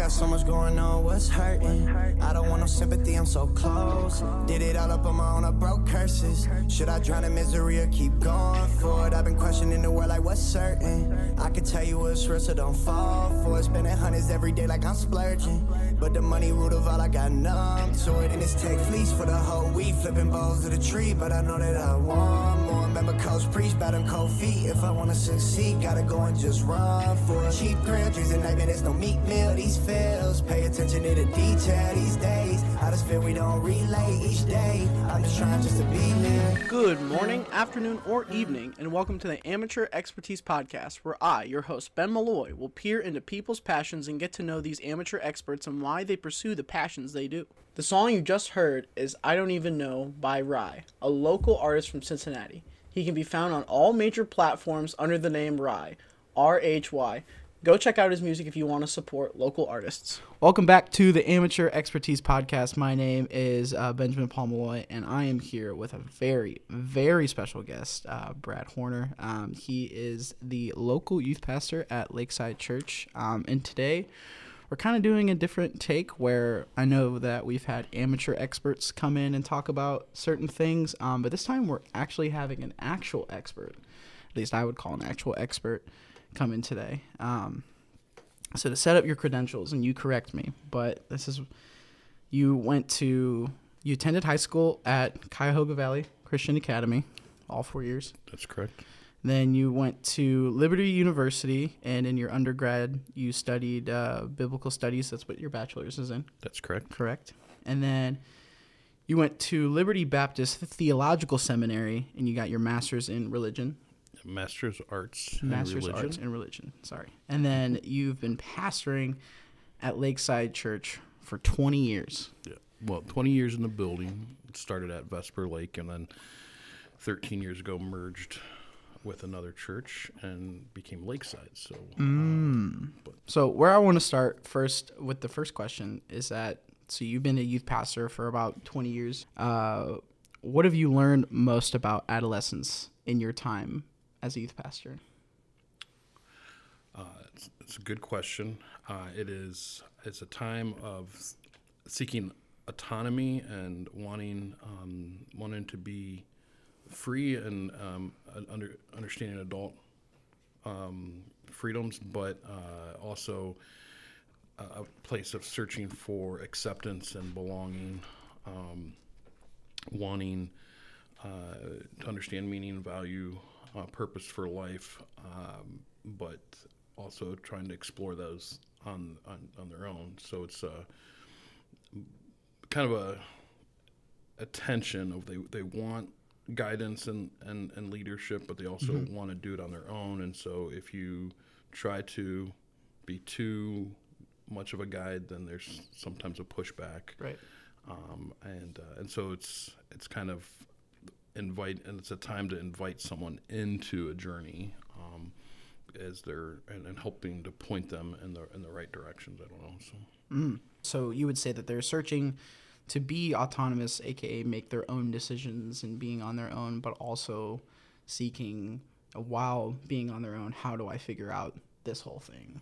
got so much going on, what's hurting? I don't want no sympathy, I'm so close. Did it all up on my own, I broke curses. Should I drown in misery or keep going for it? I've been questioning the world like what's certain. I can tell you what's real, so don't fall for it. Spending hundreds every day like I'm splurging. But the money root of all I got numb to it. And it's take fleece for the whole week, flipping balls to the tree. But I know that I want more. Remember coach preach about them cold feet. If I wanna succeed, gotta go and just run for it. Cheap grill, dreams and nightmare, there's no meat meal. These feels, pay attention to the detail these days. I just feel we don't relate each day. I'm just trying just to be here. Good morning, afternoon, or evening, and welcome to the Amateur Expertise Podcast, where I, your host, Ben Malloy, will peer into people's passions and get to know these amateur experts and why they pursue the passions they do. The song you just heard is I Don't Even Know by Rhy, a local artist from Cincinnati. He can be found on all major platforms under the name Rhy, R H Y. Go check out his music if you want to support local artists. Welcome back to the Amateur Expertise Podcast. My name is uh, Benjamin Pomeroy, and I am here with a very, very special guest, uh, Brad Horner. Um, he is the local youth pastor at Lakeside Church, um, and today we're kind of doing a different take where I know that we've had amateur experts come in and talk about certain things, um, but this time we're actually having an actual expert, at least I would call an actual expert, come in today. Um, so to set up your credentials, and you correct me, but this is you went to you attended high school at Cuyahoga Valley Christian Academy, all four years. That's correct. Then you went to Liberty University, and in your undergrad, you studied uh, biblical studies. That's what your bachelor's is in, That's correct. correct? And then you went to Liberty Baptist Theological Seminary, and you got your master's in religion. Master's Arts in Master's Religion. Arts in Religion. Sorry. And then you've been pastoring at Lakeside Church for 20 years. Yeah. Well, 20 years in the building. It Started at Vesper Lake and then 13 years ago merged with another church and became Lakeside. So, um, but So where I want to start first with the first question is that so you've been a youth pastor for about 20 years. Uh, what have you learned most about adolescence in your time as a youth pastor? uh, it's, it's a good question. Uh, it is it's a time of seeking autonomy and wanting um, wanting to be free and um, under, understanding adult um, freedoms, but uh, also a place of searching for acceptance and belonging, um, wanting uh, to understand meaning, value, uh, purpose for life, um, but also trying to explore those on, on, on their own. So it's uh, kind of a, a tension of they, they want guidance and, and, and leadership, but they also want to do it on their own. And so if you try to be too much of a guide, then there's sometimes a pushback. Right. Um, and uh, and so it's it's kind of invite and it's a time to invite someone into a journey um, as they're and, and helping to point them in the in the right directions. I don't know. So So you would say that they're searching to be autonomous, aka make their own decisions and being on their own, but also seeking while being on their own, how do I figure out this whole thing?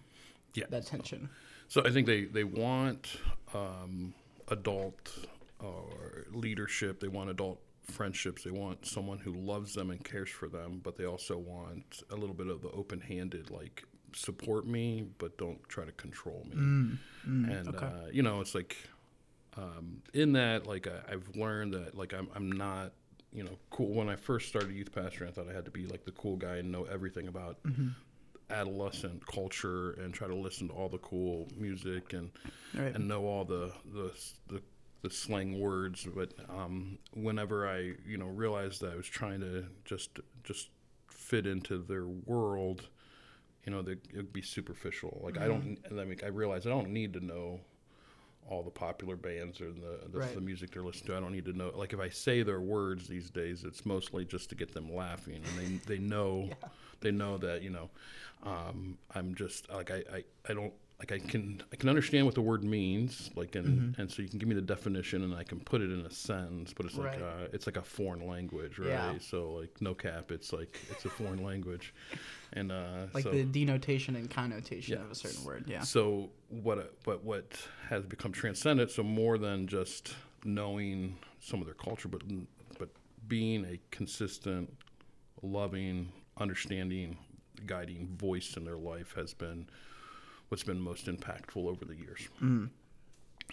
yeah, That tension. So I think they they want um, adult or leadership. They want adult friendships. They want someone who loves them and cares for them. But they also want a little bit of the open-handed, like support me, but don't try to control me. and okay. uh, you know, it's like um, in that, like I, I've learned that like I'm I'm not you know cool. When I first started youth pastor, I thought I had to be like the cool guy and know everything about adolescent culture and try to listen to all the cool music and Right. and know all the the the, the slang words. But um, whenever I you know realized that I was trying to just just fit into their world, you know, that it'd be superficial. Like I don't. I mean, I realized I don't need to know all the popular bands or the the, Right. the music they're listening to. I don't need to know. Like if I say their words these days, it's mostly just to get them laughing, and they they know they know that you know um, I'm just like I, I I don't like I can I can understand what the word means, like and and so you can give me the definition and I can put it in a sentence, but it's like Right. uh, it's like a foreign language, right? Yeah. So like no cap, it's like it's a foreign language, and uh, Like so, the denotation and connotation Yeah. of a certain word. Yeah. so what what what has become transcendent? So more than just knowing some of their culture, but but being a consistent, loving, understanding, guiding voice in their life has been what's been most impactful over the years.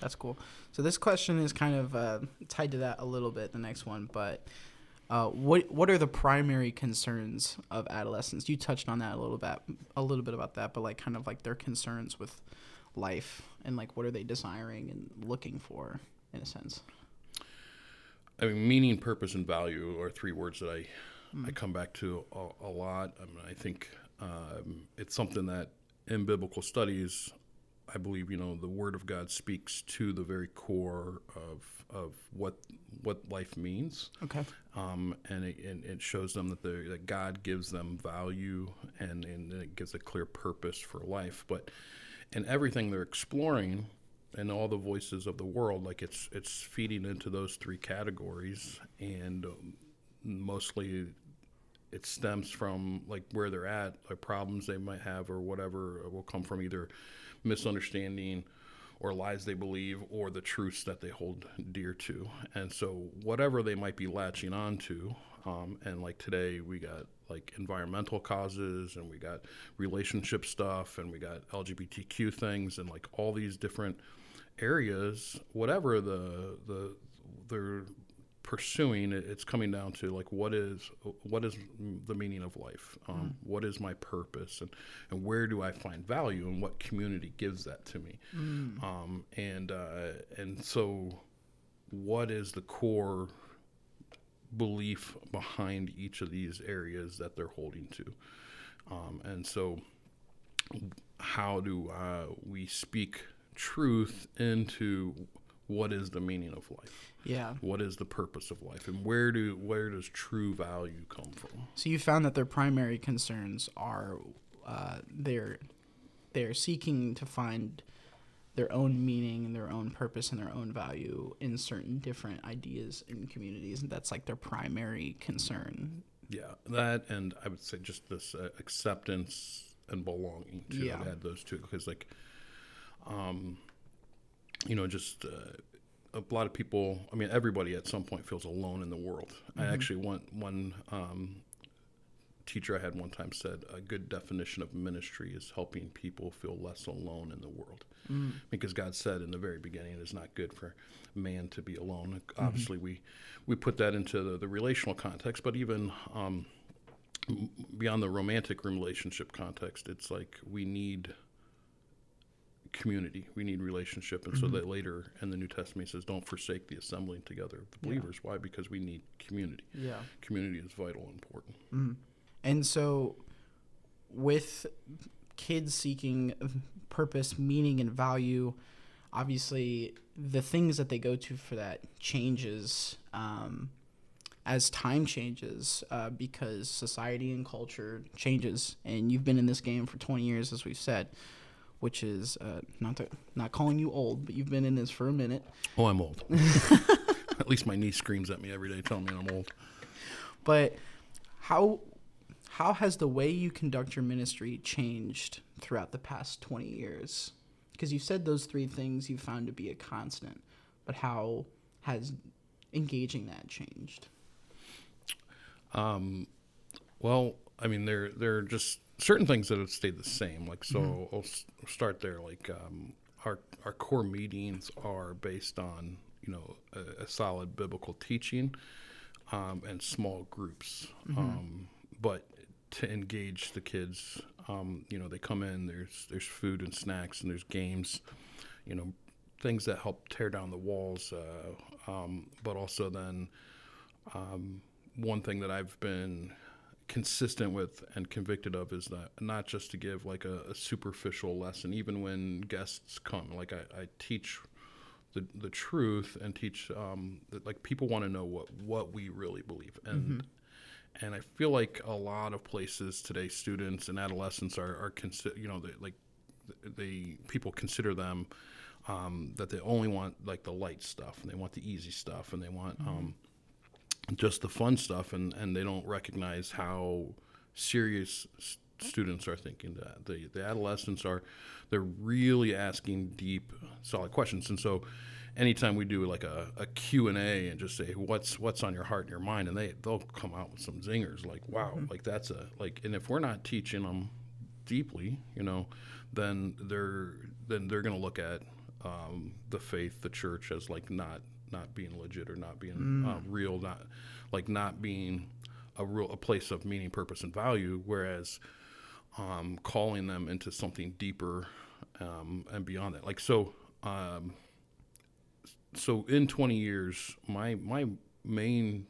That's cool. So this question is kind of uh, tied to that a little bit. The next one, but uh, what what are the primary concerns of adolescents? You touched on that a little bit, a little bit about that, but like kind of like their concerns with life and like what are they desiring and looking for in a sense. I mean, meaning, purpose, and value are three words that I I come back to a, a lot. I mean, I think um, it's something that in biblical studies, I believe you know the Word of God speaks to the very core of of what what life means. Okay. um, and, it, and it shows them that, the, that God gives them value and, and it gives a clear purpose for life. But in everything they're exploring and all the voices of the world, like it's it's feeding into those three categories, and um, mostly it stems from like where they're at, like problems they might have or whatever will come from either misunderstanding or lies they believe or the truths that they hold dear to. And so whatever they might be latching onto, um, and like today we got like environmental causes and we got relationship stuff and we got LGBTQ things and like all these different areas, whatever the the they're pursuing it's coming down to like what is what is the meaning of life? Um, what is my purpose? And and where do i find value and what community gives that to me? Um, and uh, and so what is the core belief behind each of these areas that they're holding to? Um, and so how do uh, we speak truth into what is the meaning of life Yeah. what is the purpose of life and where do where does true value come from So you found that their primary concerns are uh, they're they're seeking to find their own meaning and their own purpose and their own value in certain different ideas and communities, and that's like their primary concern. yeah that and i would say just this uh, acceptance and belonging too Yeah. i'd add those two because like um you know just uh, a lot of people i mean everybody at some point feels alone in the world i actually want one um teacher I had one time said a good definition of ministry is helping people feel less alone in the world. Because God said in the very beginning it is not good for man to be alone. Obviously, we we put that into the, the relational context, but even um, beyond the romantic relationship context, it's like we need community. We need relationship, and so that later in the New Testament says, "Don't forsake the assembling together of the believers." Why? Because we need community. Yeah. Community is vital and important. And so, with kids seeking purpose, meaning, and value, obviously the things that they go to for that changes um, as time changes uh, because society and culture changes. And you've been in this game for 20 years, as we've said, which is uh, not to, not calling you old, but you've been in this for a minute. Oh, I'm old. At least my niece screams at me every day telling me I'm old. But how how has the way you conduct your ministry changed throughout the past 20 years? Because you said those three things you found to be a constant, but how has engaging that changed? Um, Well, I mean, there there are just certain things that have stayed the same. Like, so I'll s- start there. Like, um, our our core meetings are based on you know a, a solid biblical teaching um, and small groups. Um, but to engage the kids, um, you know, they come in. There's there's food and snacks and there's games. You know, things that help tear down the walls. Uh, um, but also then one thing that I've been consistent with and convicted of is that not just to give like a, a superficial lesson, even when guests come. Like I, I teach the the truth and teach um, that like people want to know what what we really believe and. And I feel like a lot of places today, students and adolescents are, are consi- you know, they, like they people consider them um, that they only want like the light stuff and they want the easy stuff and they want um, just the fun stuff and, and they don't recognize how serious s- students are thinking that. The, the adolescents are they're really asking deep solid questions. And so anytime we do like a, a q&a and just say what's what's on your heart and your mind? and they they'll come out with some zingers like wow like that's a like and if we're not teaching them deeply you know then they're then they're going to look at um, the faith the church as like not not being legit or not being uh, real not like not being a real a place of meaning purpose and value whereas um, calling them into something deeper um, and beyond that. Like so um, so in 20 years my my main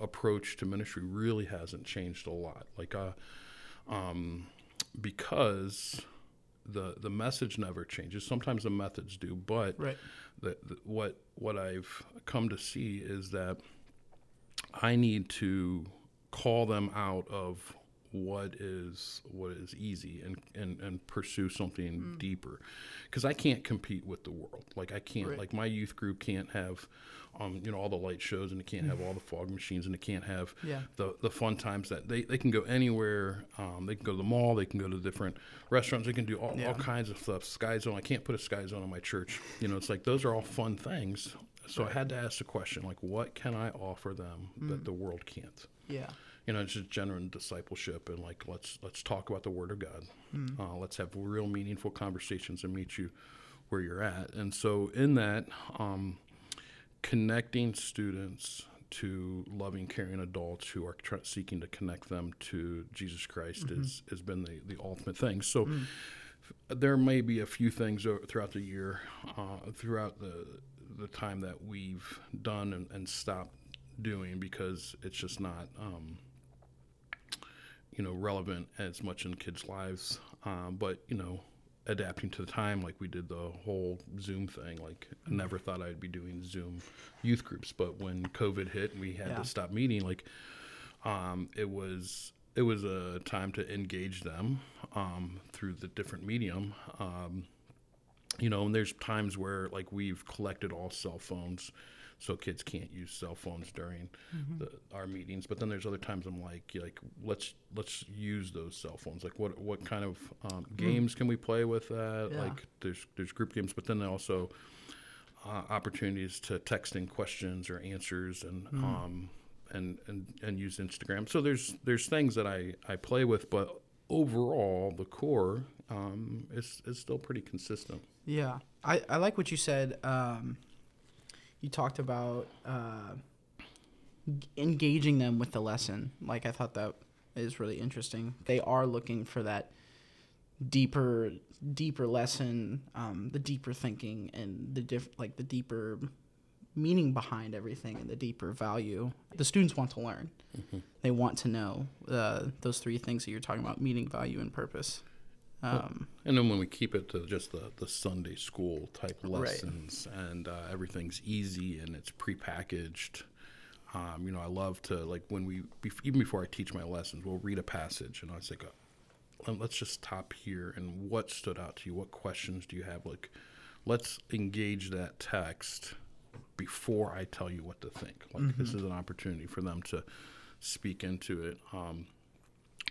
approach to ministry really hasn't changed a lot. Like uh um because the the message never changes. Sometimes the methods do but Right. the, the, what what I've come to see is that I need to call them out of what is what is easy and and, and pursue something deeper. Because I can't compete with the world. Like I can't Right. like my youth group can't have um, you know all the light shows and it can't have all the fog machines and it can't have Yeah. the the fun times that they, they can go anywhere um, they can go to the mall they can go to different restaurants they can do all, Yeah. all kinds of stuff. Sky zone I can't put a sky zone in my church. You know it's like those are all fun things. So I had to ask the question like what can I offer them that the world can't? Yeah. You know, it's just genuine discipleship and like let's let's talk about the Word of God. Uh, let's have real meaningful conversations and meet you where you're at. And so in that, um, connecting students to loving, caring adults who are tr- seeking to connect them to Jesus Christ is has been the the ultimate thing. So. There may be a few things throughout the year, uh, throughout the the time that we've done and, and stopped doing because it's just not um, you know relevant as much in kids' lives. Um, but you know, adapting to the time, like we did the whole Zoom thing. Like I never thought I'd be doing Zoom youth groups, but when COVID hit and we had Yeah. to stop meeting, like um, it was it was a time to engage them um, through the different medium. Um, you know, and there's times where like we've collected all cell phones, so kids can't use cell phones during the, our meetings. But then there's other times I'm like, like let's let's use those cell phones. Like what what kind of um, games can we play with that? Yeah. Like there's there's group games, but then also uh, opportunities to text in questions or answers and um, and, and and use Instagram. So there's there's things that I, I play with, but overall the core um, is is still pretty consistent. Yeah, I, I like what you said. Um, you talked about uh, engaging them with the lesson. Like I thought that is really interesting. They are looking for that deeper, deeper lesson, um, the deeper thinking, and the diff- like the deeper meaning behind everything, and the deeper value. The students want to learn. They want to know uh, those three things that you're talking about: meaning, value, and purpose. Um, And then when we keep it to just the, the Sunday school type Right. lessons and uh, everything's easy and it's prepackaged. Um, you know, I love to like when we even before I teach my lessons, we'll read a passage and I was like, let's just stop here and what stood out to you? What questions do you have? Like, let's engage that text before I tell you what to think. Like, this is an opportunity for them to speak into it. Um,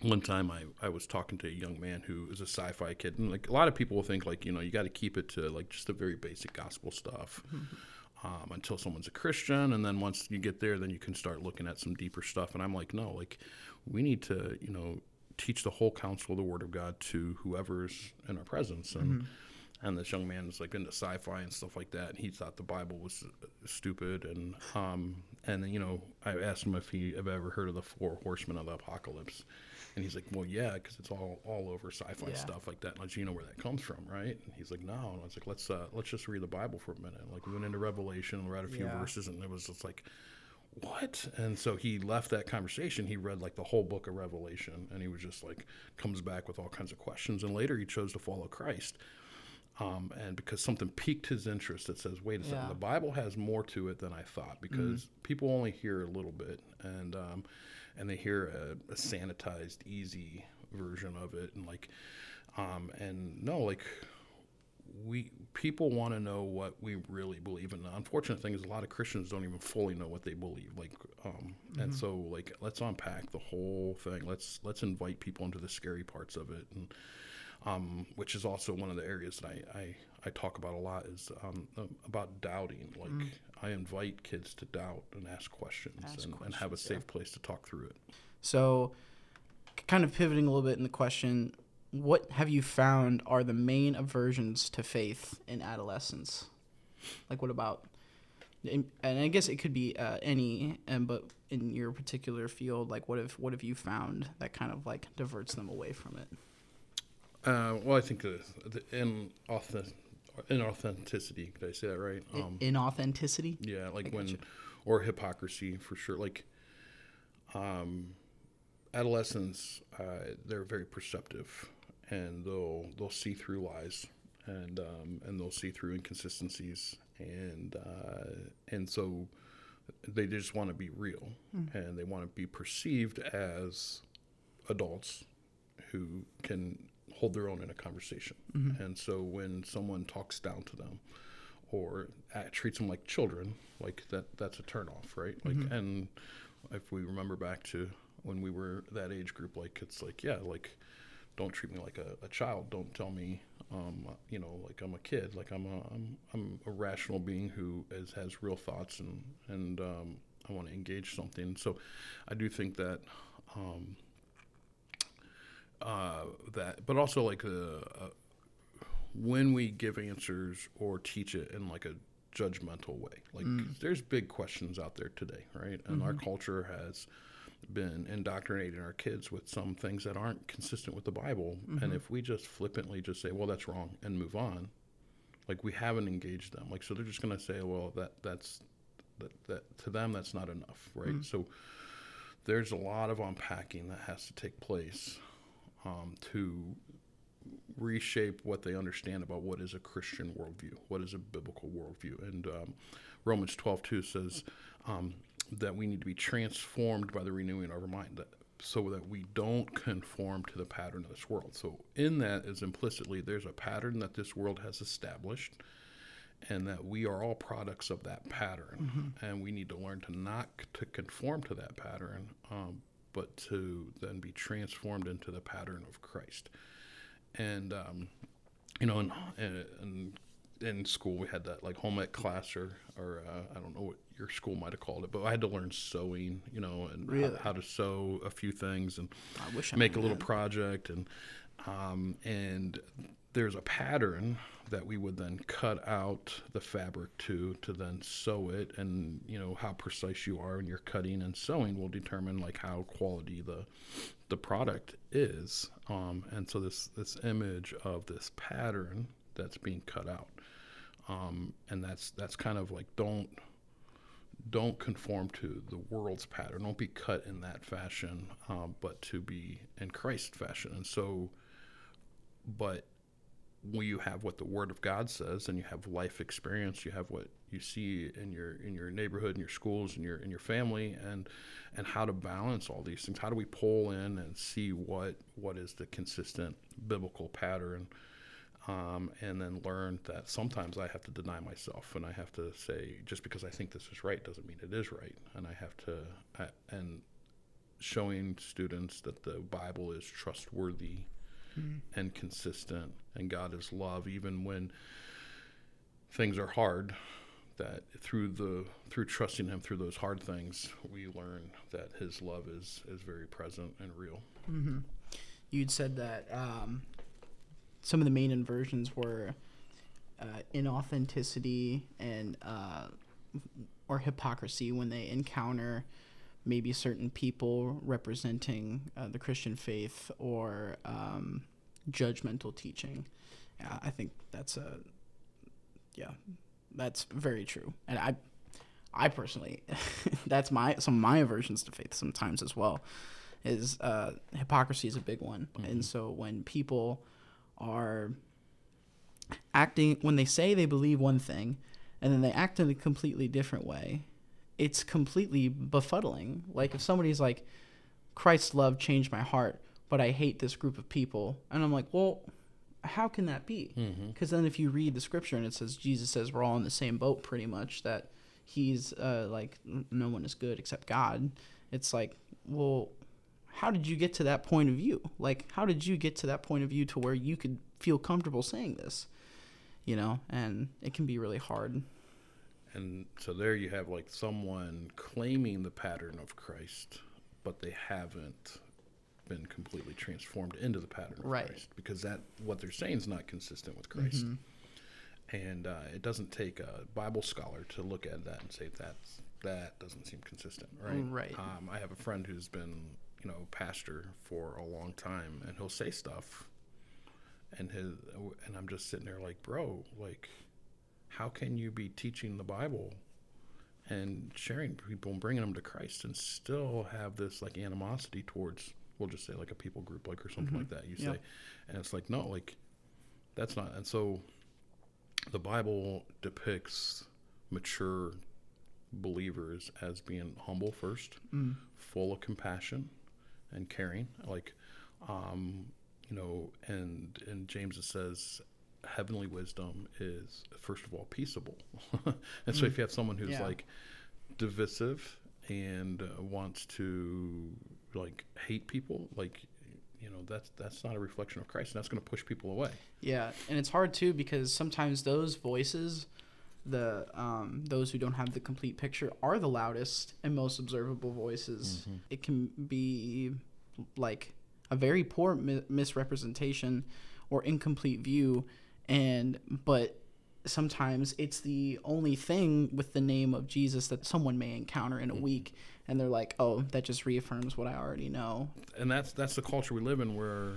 one time I, I was talking to a young man who is a sci-fi kid and like a lot of people will think like you know you got to keep it to like just the very basic gospel stuff um, until someone's a christian and then once you get there then you can start looking at some deeper stuff and i'm like no like we need to you know teach the whole counsel of the word of god to whoever's in our presence and and this young man was like into sci-fi and stuff like that and he thought the bible was stupid and um and then you know i asked him if he have ever heard of the four horsemen of the apocalypse and he's like well yeah because it's all all over sci-fi Yeah. stuff like that And like you know where that comes from right and he's like no and i was like let's uh let's just read the bible for a minute like we went into revelation and read a few Yeah. verses and it was just like what? And so he left that conversation. He read like the whole book of Revelation, and he was just like comes back with all kinds of questions. And later he chose to follow Christ, um, and because something piqued his interest that says, wait a second, Yeah. the Bible has more to it than I thought. Because people only hear a little bit, and um, and they hear a, a sanitized, easy version of it, and like Um, and no, like we people want to know what we really believe and the unfortunate thing is a lot of christians don't even fully know what they believe like um, and so like let's unpack the whole thing let's let's invite people into the scary parts of it and um, which is also one of the areas that I, I, I talk about a lot is um, about doubting. Like I invite kids to doubt and ask questions, Ask and, and have a questions, yeah. safe place to talk through it. So, kind of pivoting a little bit in the question, what have you found are the main aversions to faith in adolescence? Like, what about, and and I guess it could be uh, any, and but in your particular field, like, what have what have you found that kind of like diverts them away from it? Uh, well, I think the, the in authentic, inauthenticity. Did I say that right? Um, Inauthenticity. Yeah, like when, or hypocrisy for sure. Like, um, adolescents, uh, they're very perceptive, and they'll they'll see through lies, and um, and they'll see through inconsistencies, and uh, and so they just want to be real, and they want to be perceived as adults who can hold their own in a conversation. And so when someone talks down to them or uh, treats them like children, like that that's a turnoff, right? Like and if we remember back to when we were that age group, like it's like, yeah, like don't treat me like a, a child. Don't tell me, um, you know, like I'm a kid. Like I'm a I'm, I'm a rational being who is, has real thoughts and and um, I want to engage something. So I do think that um, uh, that, but also like uh uh when we give answers or teach it in like a judgmental way. Like there's big questions out there today, right? And our culture has been indoctrinating our kids with some things that aren't consistent with the Bible. And if we just flippantly just say, "Well, that's wrong," and move on, like we haven't engaged them. Like so, they're just gonna say, "Well, that that's that, that to them that's not enough," right? So there's a lot of unpacking that has to take place um, to reshape what they understand about what is a Christian worldview, what is a biblical worldview. And um, Romans 12, 2 says um, that we need to be transformed by the renewing of our mind, that, so that we don't conform to the pattern of this world. So, in that is implicitly there's a pattern that this world has established. And that we are all products of that pattern, and we need to learn to not to conform to that pattern, um, but to then be transformed into the pattern of Christ and um, you know, in, in in school we had that like home ec class or or uh, I don't know what your school might have called it, but I had to learn sewing, you know, and Really? how, how to sew a few things and I wish I make a little that. project and um, and there's a pattern that we would then cut out the fabric to to then sew it. And you know how precise you are in you're cutting and sewing will determine like how quality the the product is. Um, and so this this image of this pattern that's being cut out um, and that's that's kind of like don't don't conform to the world's pattern. Don't be cut in that fashion um, but to be in christ fashion. And so but when you have what the word of god says and you have life experience you have what you see in your in your neighborhood in your schools in your in your family and and how to balance all these things. How do we pull in and see what what is the consistent biblical pattern um, and then learn that sometimes I have to deny myself, and I have to say just because I think this is right doesn't mean it is right, and I have to I, and showing students that the Bible is trustworthy and consistent, and God is love, even when things are hard. That through the through trusting Him through those hard things, we learn that His love is is very present and real. Mm-hmm. You'd said that um, some of the main inversions were uh, inauthenticity and uh, or hypocrisy when they encounter maybe certain people representing uh, the Christian faith or um, judgmental teaching. I think that's a yeah, that's very true, and I. I personally, that's my some of my aversions to faith sometimes as well. Is uh, hypocrisy is a big one, and so when people are acting when they say they believe one thing and then they act in a completely different way it's completely befuddling like if somebody's like christ's love changed my heart but i hate this group of people and i'm like well how can that be? Because then if you read the scripture and it says Jesus says we're all in the same boat, pretty much that he's uh, like no one is good except God. It's like, well, how did you get to that point of view? Like, how did you get to that point of view to where you could feel comfortable saying this? You know, and it can be really hard. And so there you have like someone claiming the pattern of Christ, but they haven't been completely transformed into the pattern of Right. Christ because that what they're saying is not consistent with Christ. And uh, it doesn't take a Bible scholar to look at that and say that's that doesn't seem consistent, right? Right. Um, I have a friend who's been, you know, pastor for a long time, and he'll say stuff, and his and I'm just sitting there like, bro, like, how can you be teaching the Bible and sharing people and bringing them to Christ and still have this like animosity towards, we'll just say like a people group, like or something like that. You Yeah. say, and it's like, no, like, that's not. And so, the Bible depicts mature believers as being humble first, full of compassion and caring. Like, um, you know, and and James says, heavenly wisdom is first of all peaceable. and so if you have someone who's Yeah. like divisive and uh, wants to like hate people, like you know, that's that's not a reflection of Christ. And that's going to push people away. Yeah, and it's hard too because sometimes those voices, the um, those who don't have the complete picture, are the loudest and most observable voices. It can be like a very poor mi- misrepresentation or incomplete view, and but sometimes it's the only thing with the name of Jesus that someone may encounter in a mm-hmm. week, and they're like, "Oh, that just reaffirms what I already know." and that's that's the culture we live in where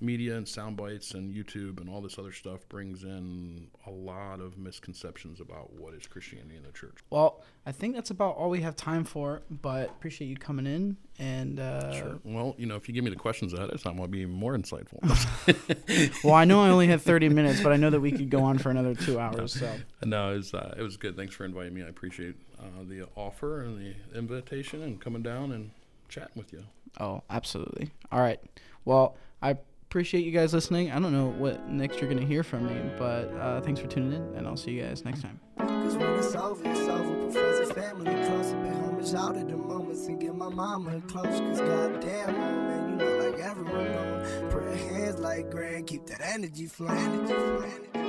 media and sound bites and YouTube and all this other stuff brings in a lot of misconceptions about what is Christianity in the church. Well, I think that's about all we have time for, but appreciate you coming in and uh Sure. Well, you know, if you give me the questions ahead of time, I'll be even more insightful. well, I know I only have 30 minutes, but I know that we could go on for another 2 hours, so no, it was uh, it was good. Thanks for inviting me. I appreciate uh, the offer and the invitation and coming down and chatting with you. Oh, absolutely. All right. Well, I appreciate you guys listening. I don't know what next you're going to hear from me, but uh thanks for tuning in and I'll see you guys next time. Cause when it's over, it's over. Family close. Homage out at the moments and my mama close. Cause goddamn, oh man, you know, like everyone hands like grand, keep that energy flowing. Energy flowing.